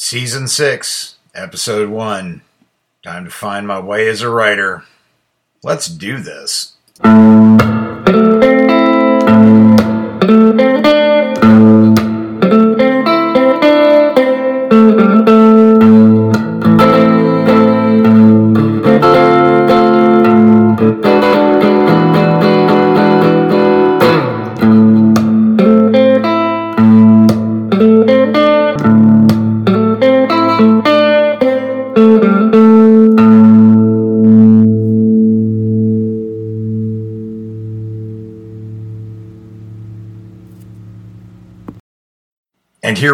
Season 6, Episode 1. Time to find my way as a writer. Let's do this.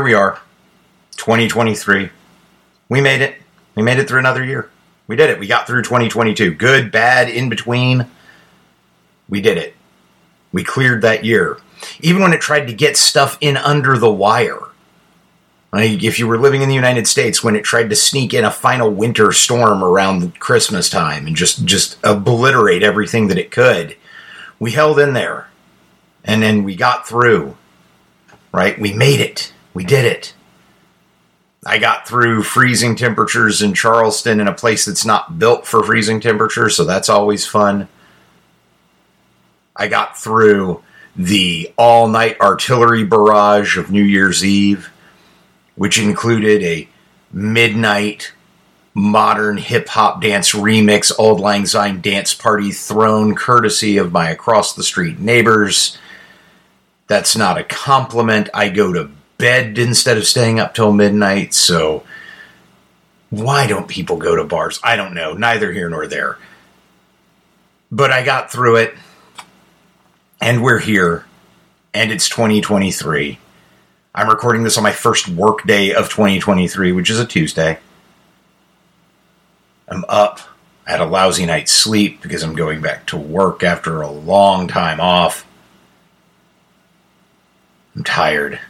We are, 2023. We made it. We made it through another year. We did it. We got through 2022. Good, bad, in between. We did it. We cleared that year. Even when it tried to get stuff in under the wire. If you were living in the United States when it tried to sneak in a final winter storm around Christmas time and just just obliterate everything that it could. We held in there. And then we got through. Right? We made it. We did it. I got through freezing temperatures in Charleston in a place that's not built for freezing temperatures, so that's always fun. I got through the all night artillery barrage of New Year's Eve, which included a midnight modern hip hop dance remix, Auld Lang Syne dance party thrown courtesy of my across the street neighbors. That's not a compliment. I go to bed instead of staying up till midnight. So why don't people go to bars? I don't know. Neither here nor there. But I got through it, and we're here, and it's 2023. I'm recording this on my first work day of 2023, which is a Tuesday. I'm up. I had a lousy night's sleep because I'm going back to work after a long time off. I'm tired.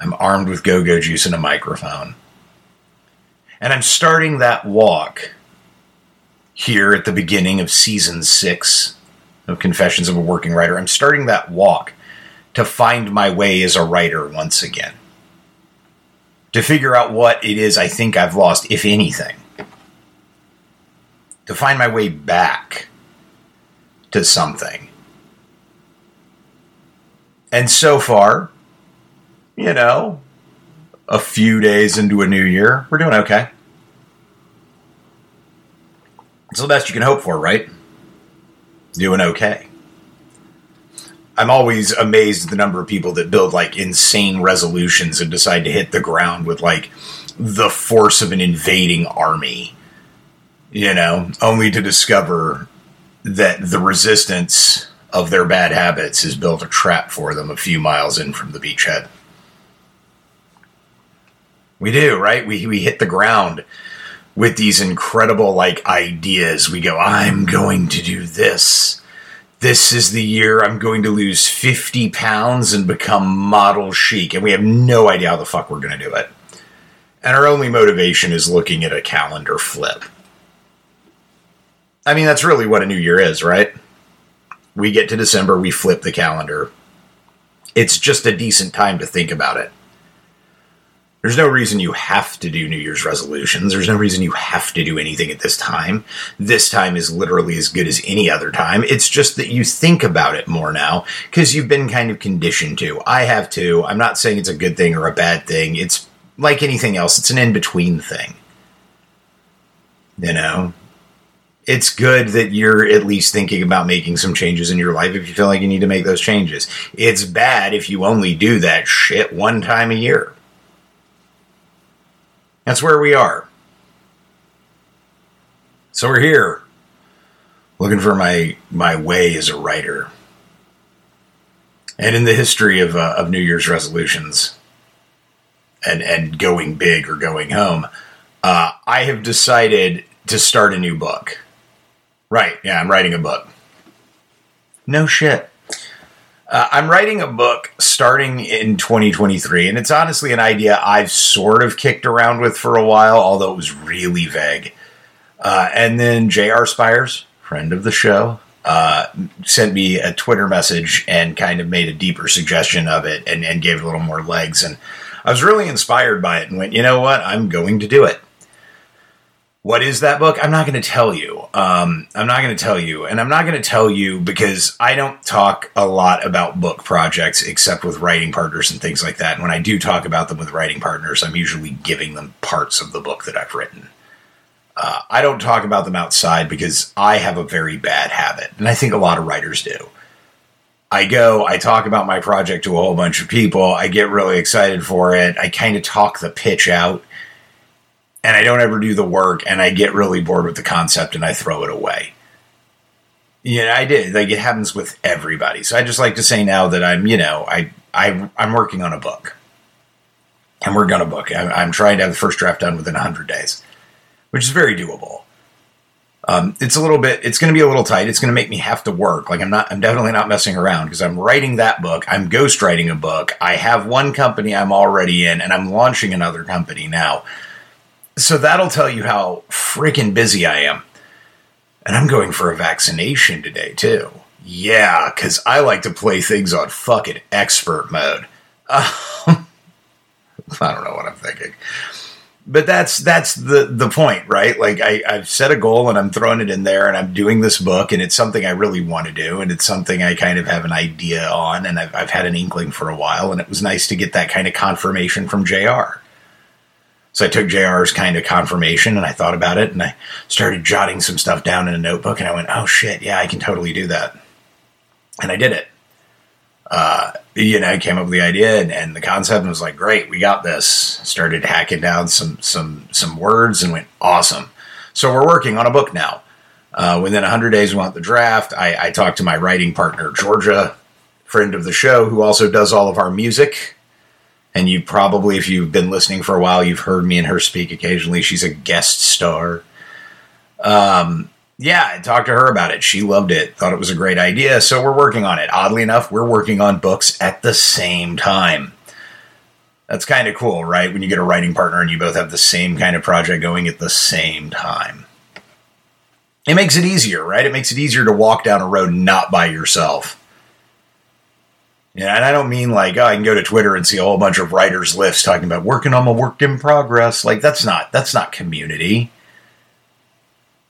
I'm armed with go go juice and a microphone. And I'm starting that walk here at the beginning of season six of Confessions of a Working Writer. I'm starting that walk to find my way as a writer once again. To figure out what it is I think I've lost, if anything. To find my way back to something. And so far, you know, a few days into a new year, we're doing okay. It's the best you can hope for, right? Doing okay. I'm always amazed at the number of people that build like insane resolutions and decide to hit the ground with like the force of an invading army, you know, only to discover that the resistance of their bad habits has built a trap for them a few miles in from the beachhead. We do, right? We we hit the ground with these incredible like ideas. We go, I'm going to do this. This is the year I'm going to lose 50 pounds and become model chic. And we have no idea how the fuck we're going to do it. And our only motivation is looking at a calendar flip. I mean, that's really what a new year is, right? We get to December, we flip the calendar. It's just a decent time to think about it. There's no reason you have to do New Year's resolutions. There's no reason you have to do anything at this time. This time is literally as good as any other time. It's just that you think about it more now because you've been kind of conditioned to. I have too. I'm not saying it's a good thing or a bad thing. It's like anything else, it's an in between thing. You know? It's good that you're at least thinking about making some changes in your life if you feel like you need to make those changes. It's bad if you only do that shit one time a year. That's where we are. So we're here looking for my my way as a writer. And in the history of uh, of New Year's resolutions and and going big or going home, uh, I have decided to start a new book. Right? Yeah, I'm writing a book. No shit. Uh, I'm writing a book starting in 2023, and it's honestly an idea I've sort of kicked around with for a while, although it was really vague. Uh, and then J.R. Spires, friend of the show, uh, sent me a Twitter message and kind of made a deeper suggestion of it and, and gave it a little more legs. And I was really inspired by it and went, you know what? I'm going to do it. What is that book? I'm not going to tell you. Um, I'm not going to tell you. And I'm not going to tell you because I don't talk a lot about book projects except with writing partners and things like that. And when I do talk about them with writing partners, I'm usually giving them parts of the book that I've written. Uh, I don't talk about them outside because I have a very bad habit. And I think a lot of writers do. I go, I talk about my project to a whole bunch of people. I get really excited for it. I kind of talk the pitch out and I don't ever do the work and I get really bored with the concept and I throw it away. Yeah, I did. Like it happens with everybody. So I just like to say now that I'm, you know, I I I'm working on a book. I'm working on a book. I'm, I'm trying to have the first draft done within 100 days, which is very doable. Um, it's a little bit. It's going to be a little tight. It's going to make me have to work. Like I'm not. I'm definitely not messing around because I'm writing that book. I'm ghostwriting a book. I have one company I'm already in, and I'm launching another company now. So that'll tell you how freaking busy I am. And I'm going for a vaccination today, too. Yeah, because I like to play things on fucking expert mode. I don't know what I'm thinking. But that's that's the the point, right? Like I, I've set a goal and I'm throwing it in there and I'm doing this book and it's something I really want to do and it's something I kind of have an idea on and I've, I've had an inkling for a while and it was nice to get that kind of confirmation from JR so I took JR's kind of confirmation and I thought about it and I started jotting some stuff down in a notebook and I went, oh shit, yeah, I can totally do that. And I did it. Uh, you know, I came up with the idea and, and, the concept and was like, great, we got this. Started hacking down some some some words and went, awesome. So we're working on a book now. Uh, within 100 days, we want the draft. I, I talked to my writing partner, Georgia, friend of the show, who also does all of our music and you probably, if you've been listening for a while, you've heard me and her speak occasionally. She's a guest star. Um, yeah, I talked to her about it. She loved it, thought it was a great idea. So we're working on it. Oddly enough, we're working on books at the same time. That's kind of cool, right? When you get a writing partner and you both have the same kind of project going at the same time. It makes it easier, right? It makes it easier to walk down a road not by yourself. Yeah, and I don't mean like oh, I can go to Twitter and see a whole bunch of writers' lists talking about working on my work in progress. Like that's not that's not community.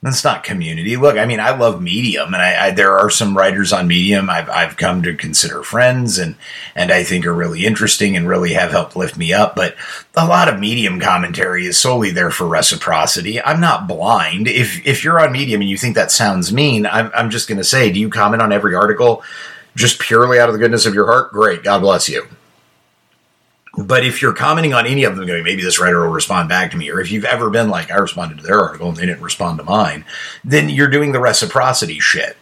That's not community. Look, I mean, I love Medium, and I, I, there are some writers on Medium I've I've come to consider friends, and and I think are really interesting and really have helped lift me up. But a lot of Medium commentary is solely there for reciprocity. I'm not blind. If if you're on Medium and you think that sounds mean, I'm I'm just going to say, do you comment on every article? Just purely out of the goodness of your heart, great. God bless you. But if you're commenting on any of them, going, maybe this writer will respond back to me, or if you've ever been like, I responded to their article and they didn't respond to mine, then you're doing the reciprocity shit.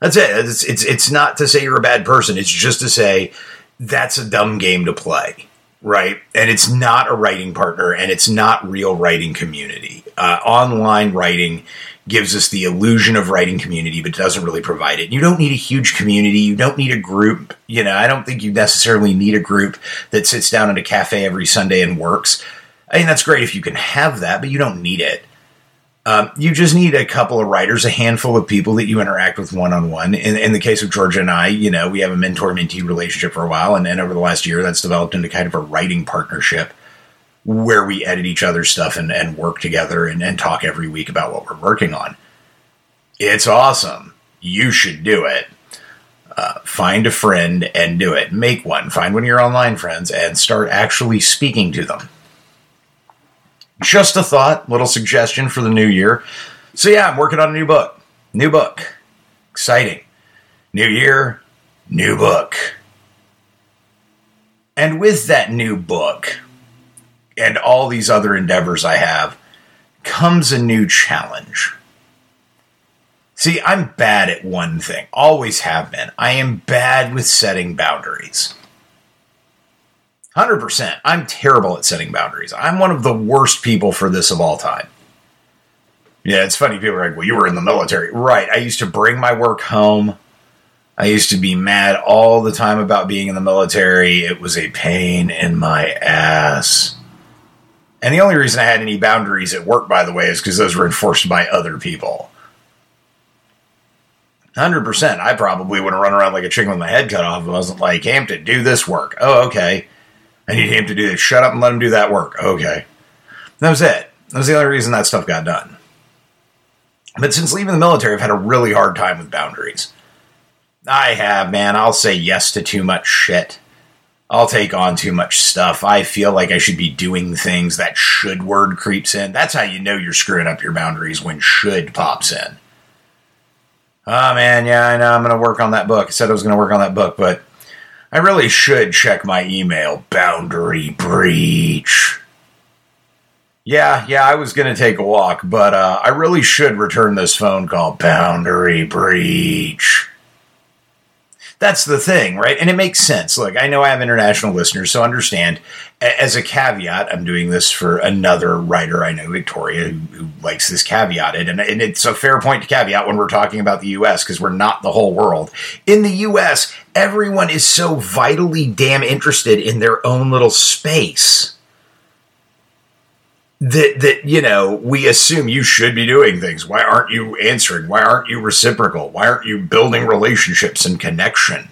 That's it. It's, it's, it's not to say you're a bad person. It's just to say that's a dumb game to play, right? And it's not a writing partner and it's not real writing community. Uh, online writing gives us the illusion of writing community, but doesn't really provide it. You don't need a huge community. You don't need a group. You know, I don't think you necessarily need a group that sits down at a cafe every Sunday and works. I mean, that's great if you can have that, but you don't need it. Um, you just need a couple of writers, a handful of people that you interact with one on one. In the case of Georgia and I, you know, we have a mentor mentee relationship for a while, and then over the last year, that's developed into kind of a writing partnership where we edit each other's stuff and, and work together and, and talk every week about what we're working on. It's awesome. You should do it. Uh, find a friend and do it. Make one. Find one of your online friends and start actually speaking to them. Just a thought, little suggestion for the new year. So, yeah, I'm working on a new book. New book. Exciting. New year, new book. And with that new book, and all these other endeavors I have comes a new challenge. See, I'm bad at one thing, always have been. I am bad with setting boundaries. 100%. I'm terrible at setting boundaries. I'm one of the worst people for this of all time. Yeah, it's funny. People are like, well, you were in the military. Right. I used to bring my work home. I used to be mad all the time about being in the military. It was a pain in my ass. And the only reason I had any boundaries at work, by the way, is because those were enforced by other people. 100%. I probably would have run around like a chicken with my head cut off if I wasn't like, Hampton, do this work. Oh, okay. I need him to do this. Shut up and let him do that work. Okay. That was it. That was the only reason that stuff got done. But since leaving the military, I've had a really hard time with boundaries. I have, man. I'll say yes to too much shit. I'll take on too much stuff. I feel like I should be doing things that should word creeps in. That's how you know you're screwing up your boundaries when should pops in. Oh man, yeah, I know I'm going to work on that book. I said I was going to work on that book, but I really should check my email. Boundary breach. Yeah, yeah, I was going to take a walk, but uh, I really should return this phone call. Boundary breach that's the thing, right? And it makes sense. Look, I know I have international listeners, so understand. As a caveat, I'm doing this for another writer I know, Victoria, who, who likes this caveated. And, and it's a fair point to caveat when we're talking about the US because we're not the whole world. In the US, everyone is so vitally damn interested in their own little space that that you know we assume you should be doing things. Why aren't you answering? Why aren't you reciprocal? Why aren't you building relationships and connection?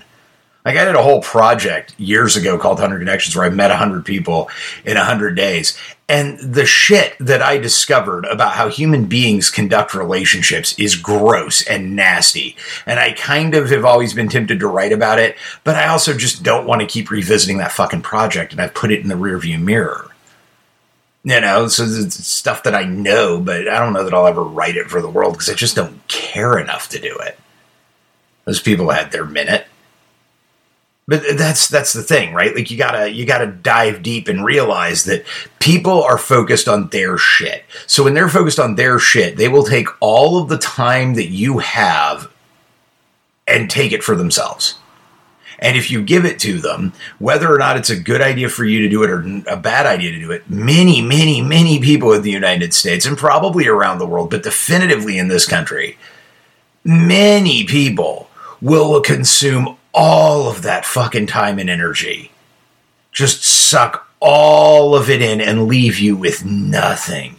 Like i did a whole project years ago called 100 connections where i met 100 people in 100 days. And the shit that i discovered about how human beings conduct relationships is gross and nasty. And i kind of have always been tempted to write about it but i also just don't want to keep revisiting that fucking project and i've put it in the rearview mirror you know, so it's stuff that I know, but I don't know that I'll ever write it for the world because I just don't care enough to do it. Those people had their minute. But that's that's the thing, right? Like you gotta you gotta dive deep and realize that people are focused on their shit. So when they're focused on their shit, they will take all of the time that you have and take it for themselves. And if you give it to them, whether or not it's a good idea for you to do it or a bad idea to do it, many, many, many people in the United States and probably around the world, but definitively in this country, many people will consume all of that fucking time and energy. Just suck all of it in and leave you with nothing.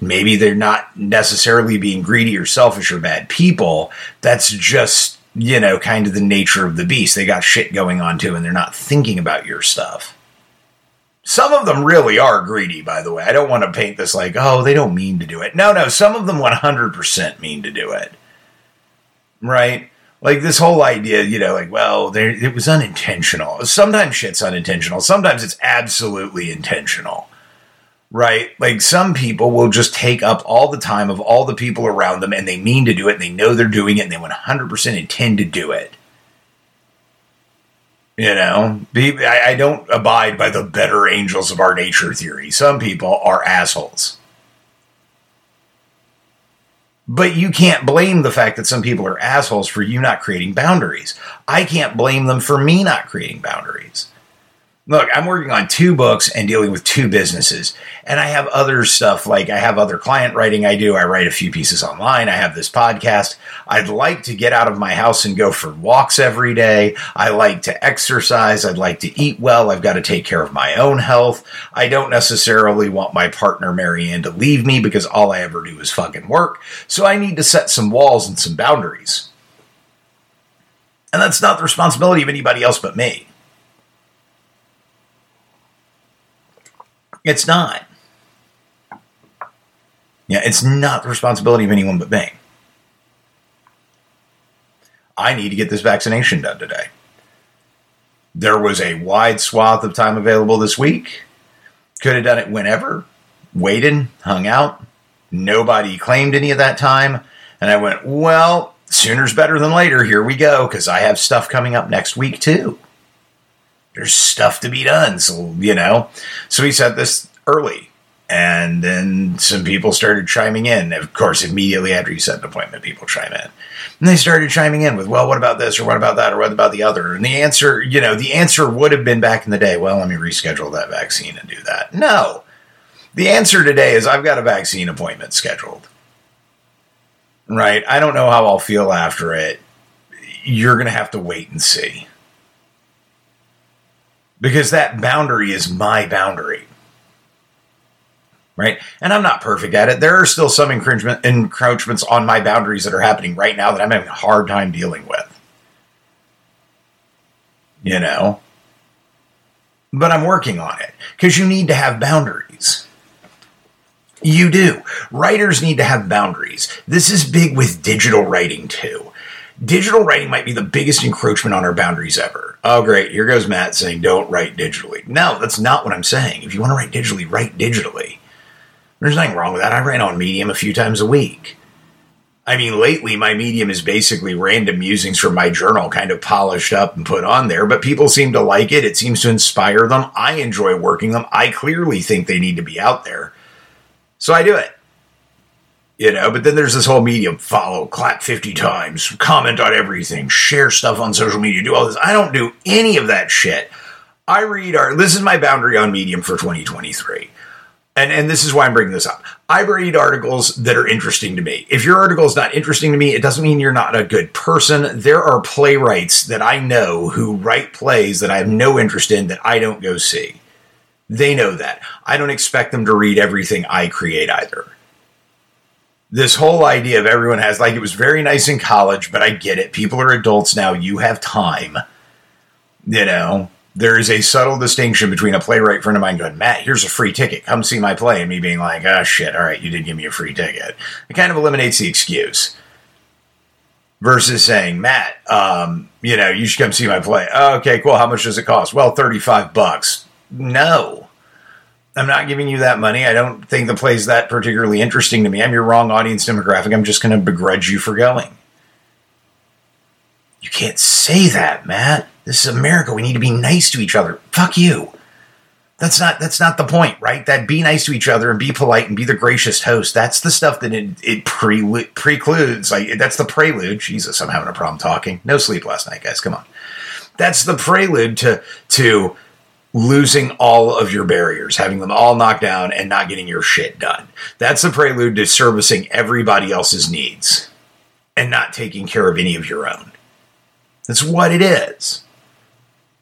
Maybe they're not necessarily being greedy or selfish or bad people. That's just you know, kind of the nature of the beast. They got shit going on too, and they're not thinking about your stuff. Some of them really are greedy, by the way. I don't want to paint this like, oh, they don't mean to do it. No, no, some of them 100% mean to do it. Right? Like this whole idea, you know, like, well, it was unintentional. Sometimes shit's unintentional. Sometimes it's absolutely intentional right? Like some people will just take up all the time of all the people around them and they mean to do it and they know they're doing it and they 100% intend to do it. You know, I don't abide by the better angels of our nature theory. Some people are assholes. But you can't blame the fact that some people are assholes for you not creating boundaries. I can't blame them for me not creating boundaries look, I'm working on two books and dealing with two businesses. And I have other stuff like I have other client writing I do. I write a few pieces online. I have this podcast. I'd like to get out of my house and go for walks every day. I like to exercise. I'd like to eat well. I've got to take care of my own health. I don't necessarily want my partner, Marianne, to leave me because all I ever do is fucking work. So I need to set some walls and some boundaries. And that's not the responsibility of anybody else but me. It's not. Yeah, it's not the responsibility of anyone but me. I need to get this vaccination done today. There was a wide swath of time available this week. Could have done it whenever, waited, hung out. Nobody claimed any of that time. And I went, well, sooner's better than later. Here we go, because I have stuff coming up next week too there's stuff to be done. So, you know, so he said this early. And then some people started chiming in. Of course, immediately after you set an appointment, people chime in. And they started chiming in with, well, what about this or what about that or what about the other? And the answer, you know, the answer would have been back in the day, well, let me reschedule that vaccine and do that. No. The answer today is I've got a vaccine appointment scheduled. Right? I don't know how I'll feel after it. You're going to have to wait and see because that boundary is my boundary. Right? And I'm not perfect at it. There are still some encroachment, encroachments on my boundaries that are happening right now that I'm having a hard time dealing with. You know? but I'm working on it because you need to have boundaries. You do. Writers need to have boundaries. This is big with digital writing too. Digital writing might be the biggest encroachment on our boundaries ever. Oh, great. Here goes Matt saying, don't write digitally. No, that's not what I'm saying. If you want to write digitally, write digitally. There's nothing wrong with that. I write on Medium a few times a week. I mean, lately my medium is basically random musings from my journal, kind of polished up and put on there, but people seem to like it. It seems to inspire them. I enjoy working them. I clearly think they need to be out there. So I do it. You know, but then there's this whole medium follow, clap 50 times, comment on everything, share stuff on social media, do all this. I don't do any of that shit. I read art. this is my boundary on Medium for 2023 and and this is why I'm bringing this up. I read articles that are interesting to me. If your article is not interesting to me, it doesn't mean you're not a good person. There are playwrights that I know who write plays that I have no interest in that I don't go see. They know that. I don't expect them to read everything I create either. This whole idea of everyone has like it was very nice in college, but I get it. People are adults now. You have time. You know, there is a subtle distinction between a playwright friend of mine going, Matt, here's a free ticket. Come see my play. And me being like, oh, shit. All right, you did give me a free ticket. It kind of eliminates the excuse versus saying, Matt, um, you know, you should come see my play. Oh, okay, cool. How much does it cost? Well, 35 bucks. No. I'm not giving you that money. I don't think the play's that particularly interesting to me. I'm your wrong audience demographic. I'm just going to begrudge you for going. You can't say that, Matt. This is America. We need to be nice to each other. Fuck you. That's not that's not the point, right? That be nice to each other and be polite and be the gracious host. That's the stuff that it, it pre- precludes. Like that's the prelude. Jesus, I'm having a problem talking. No sleep last night, guys. Come on. That's the prelude to to losing all of your barriers, having them all knocked down and not getting your shit done. That's the prelude to servicing everybody else's needs and not taking care of any of your own. That's what it is.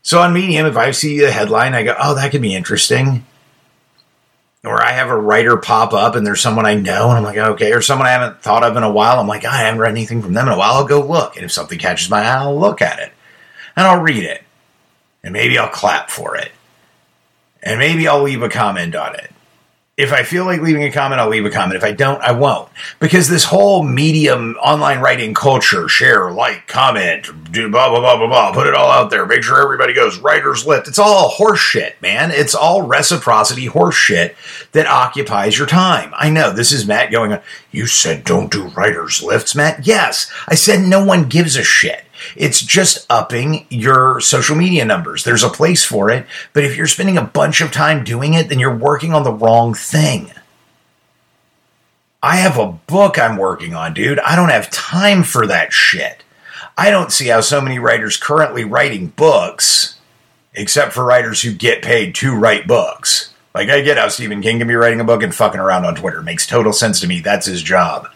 So on Medium, if I see a headline, I go, oh, that could be interesting. Or I have a writer pop up and there's someone I know and I'm like, okay, or someone I haven't thought of in a while. I'm like, I haven't read anything from them in a while. I'll go look. And if something catches my eye, I'll look at it and I'll read it. And maybe I'll clap for it. And maybe I'll leave a comment on it. If I feel like leaving a comment, I'll leave a comment. If I don't, I won't. Because this whole medium online writing culture, share, like, comment, do blah, blah, blah, blah, blah, put it all out there, make sure everybody goes writer's lift. It's all horseshit, man. It's all reciprocity horseshit that occupies your time. I know this is Matt going on. You said don't do writer's lifts, Matt. Yes, I said no one gives a shit. It's just upping your social media numbers. There's a place for it, but if you're spending a bunch of time doing it, then you're working on the wrong thing. I have a book I'm working on, dude. I don't have time for that shit. I don't see how so many writers currently writing books, except for writers who get paid to write books. Like, I get how Stephen King can be writing a book and fucking around on Twitter. Makes total sense to me. That's his job.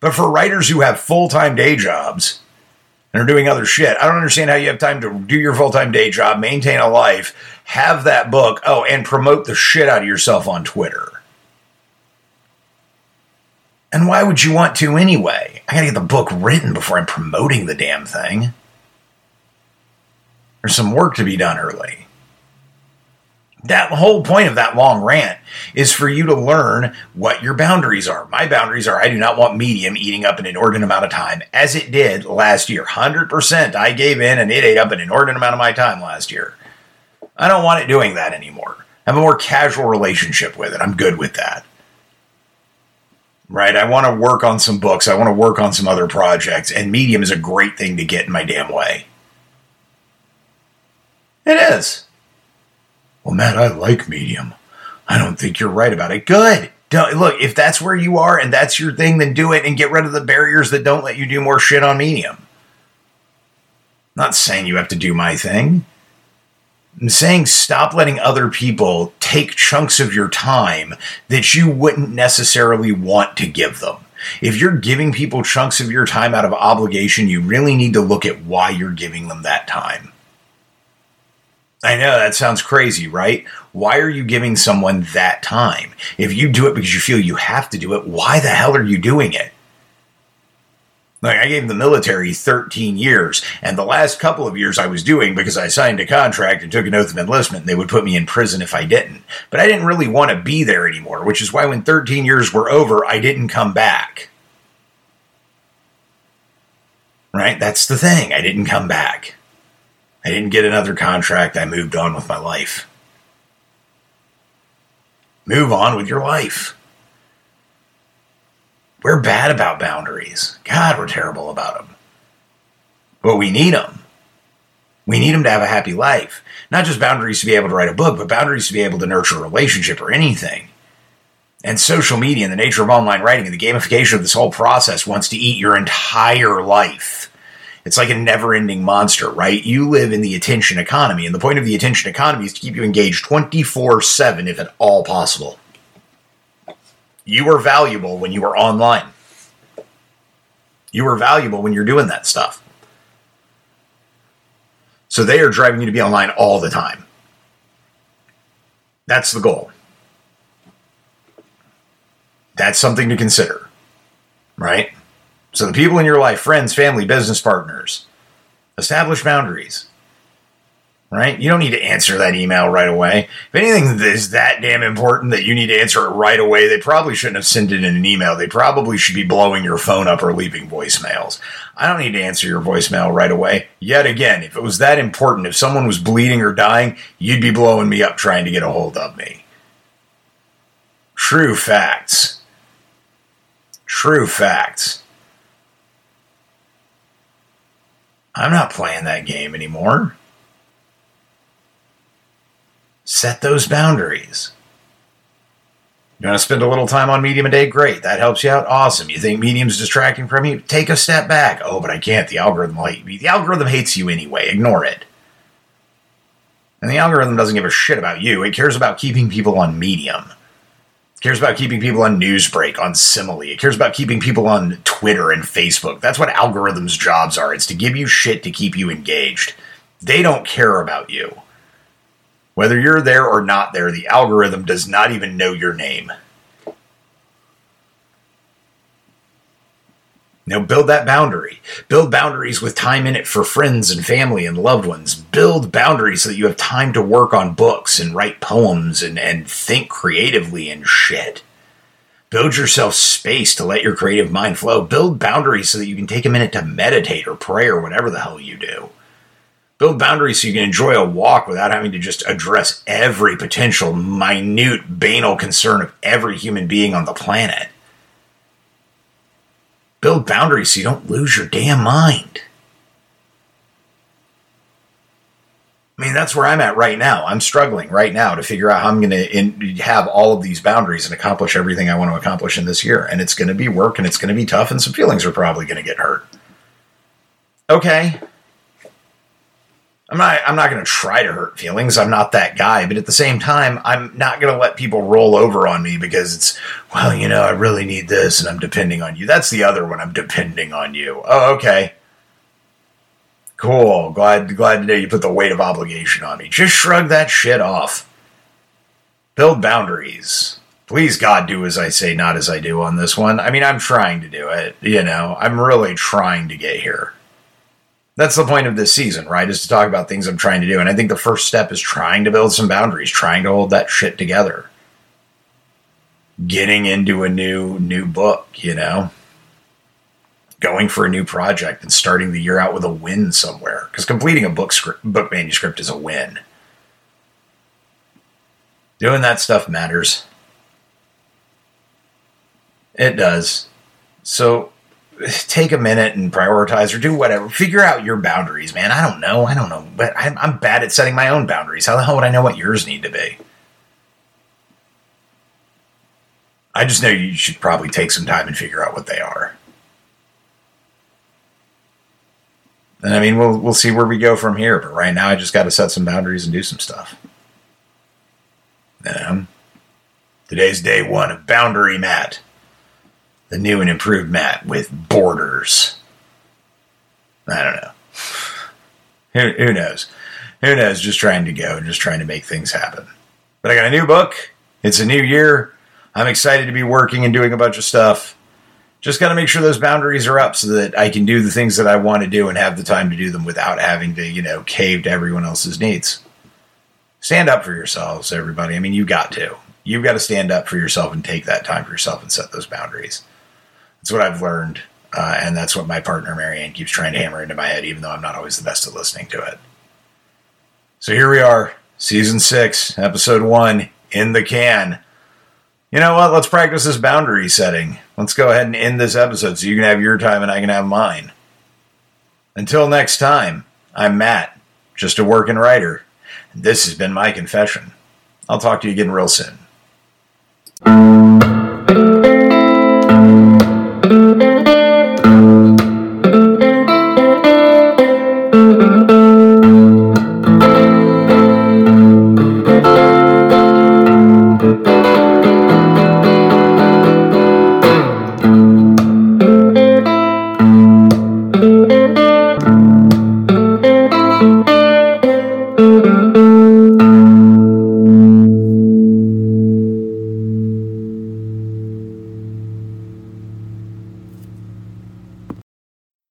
But for writers who have full time day jobs, and are doing other shit. I don't understand how you have time to do your full time day job, maintain a life, have that book, oh, and promote the shit out of yourself on Twitter. And why would you want to anyway? I gotta get the book written before I'm promoting the damn thing. There's some work to be done early that whole point of that long rant is for you to learn what your boundaries are. My boundaries are I do not want medium eating up an inordinate amount of time, as it did last year. 100% I gave in and it ate up an inordinate amount of my time last year. I don't want it doing that anymore. I have a more casual relationship with it. I'm good with that. Right? I want to work on some books. I want to work on some other projects, and medium is a great thing to get in my damn way. It is. Well, Matt, I like medium. I don't think you're right about it. Good. Don't, look, if that's where you are and that's your thing, then do it and get rid of the barriers that don't let you do more shit on medium. Not saying you have to do my thing. I'm saying stop letting other people take chunks of your time that you wouldn't necessarily want to give them. If you're giving people chunks of your time out of obligation, you really need to look at why you're giving them that time. I know that sounds crazy, right? Why are you giving someone that time? If you do it because you feel you have to do it, why the hell are you doing it? Like I gave the military 13 years, and the last couple of years I was doing because I signed a contract and took an oath of enlistment, and they would put me in prison if I didn't. But I didn't really want to be there anymore, which is why when 13 years were over, I didn't come back. Right? That's the thing. I didn't come back. I didn't get another contract. I moved on with my life. Move on with your life. We're bad about boundaries. God, we're terrible about them. But we need them. We need them to have a happy life. Not just boundaries to be able to write a book, but boundaries to be able to nurture a relationship or anything. And social media and the nature of online writing and the gamification of this whole process wants to eat your entire life. It's like a never ending monster, right? You live in the attention economy, and the point of the attention economy is to keep you engaged 24 7 if at all possible. You are valuable when you are online. You are valuable when you're doing that stuff. So they are driving you to be online all the time. That's the goal. That's something to consider, right? So the people in your life, friends, family, business partners, establish boundaries right? You don't need to answer that email right away. If anything is that damn important that you need to answer it right away, they probably shouldn't have sent it in an email. They probably should be blowing your phone up or leaving voicemails. I don't need to answer your voicemail right away. Yet again, if it was that important, if someone was bleeding or dying, you'd be blowing me up trying to get a hold of me. True facts. True facts. I'm not playing that game anymore. Set those boundaries. You want to spend a little time on Medium a day? Great. That helps you out? Awesome. You think Medium's distracting from you? Take a step back. Oh, but I can't. The algorithm will hate me. The algorithm hates you anyway. Ignore it. And the algorithm doesn't give a shit about you. It cares about keeping people on Medium. Cares about keeping people on Newsbreak, on Simily. It cares about keeping people on Twitter and Facebook. That's what algorithms' jobs are. It's to give you shit to keep you engaged. They don't care about you. Whether you're there or not there, the algorithm does not even know your name. Now, build that boundary. Build boundaries with time in it for friends and family and loved ones. Build boundaries so that you have time to work on books and write poems and, and think creatively and shit. Build yourself space to let your creative mind flow. Build boundaries so that you can take a minute to meditate or pray or whatever the hell you do. Build boundaries so you can enjoy a walk without having to just address every potential minute banal concern of every human being on the planet. Build boundaries so you don't lose your damn mind. I mean, that's where I'm at right now. I'm struggling right now to figure out how I'm going to have all of these boundaries and accomplish everything I want to accomplish in this year. And it's going to be work and it's going to be tough and some feelings are probably going to get hurt. Okay, I'm not I'm not going to try to hurt feelings. I'm not that guy, but at the same time, I'm not going to let people roll over on me because it's well, you know, I really need this and I'm depending on you. That's the other one. I'm depending on you. Oh, okay. Cool. Glad glad to know you put the weight of obligation on me. Just shrug that shit off. Build boundaries. Please God do as I say, not as I do on this one. I mean, I'm trying to do it, you know. I'm really trying to get here that's the point of this season, right? Is to talk about things I'm trying to do. And I think the first step is trying to build some boundaries, trying to hold that shit together. Getting into a new new book, you know. Going for a new project and starting the year out with a win somewhere. Because completing a book script, book manuscript is a win. Doing that stuff matters. It does. So take a minute and prioritize or do whatever. Figure out your boundaries, man. I don't know. I don't know. But I'm, I'm bad at setting my own boundaries. How the hell would I know what yours need to be? I just know you should probably take some time and figure out what they are. And I mean, we'll we'll see where we go from here. But right now, I just got to set some boundaries and do some stuff. Know? Today's day one of Boundary Matt the new and improved Matt with borders. I don't know. Who, who knows? Who knows? Just trying to go and just trying to make things happen. But I got a new book. It's a new year. I'm excited to be working and doing a bunch of stuff. just got to make sure those boundaries are up so that I can do the things that I want to do and have the time to do them without having to, you know, cave to everyone else's needs. Stand up for yourselves, everybody. I mean, you got to. You've got to stand up for yourself and take that time for yourself and set those boundaries. That's what I've learned. Uh, and that's what my partner, Marianne, keeps trying to hammer into my head, even though I'm not always the best at listening to it. So here we are, season six, episode one, in the can. You know what? Let's practice this boundary setting. Let's go ahead and end this episode so you can have your time and I can have mine. Until next time, I'm Matt, just a working writer. This has been my confession. I'll talk to you again real soon.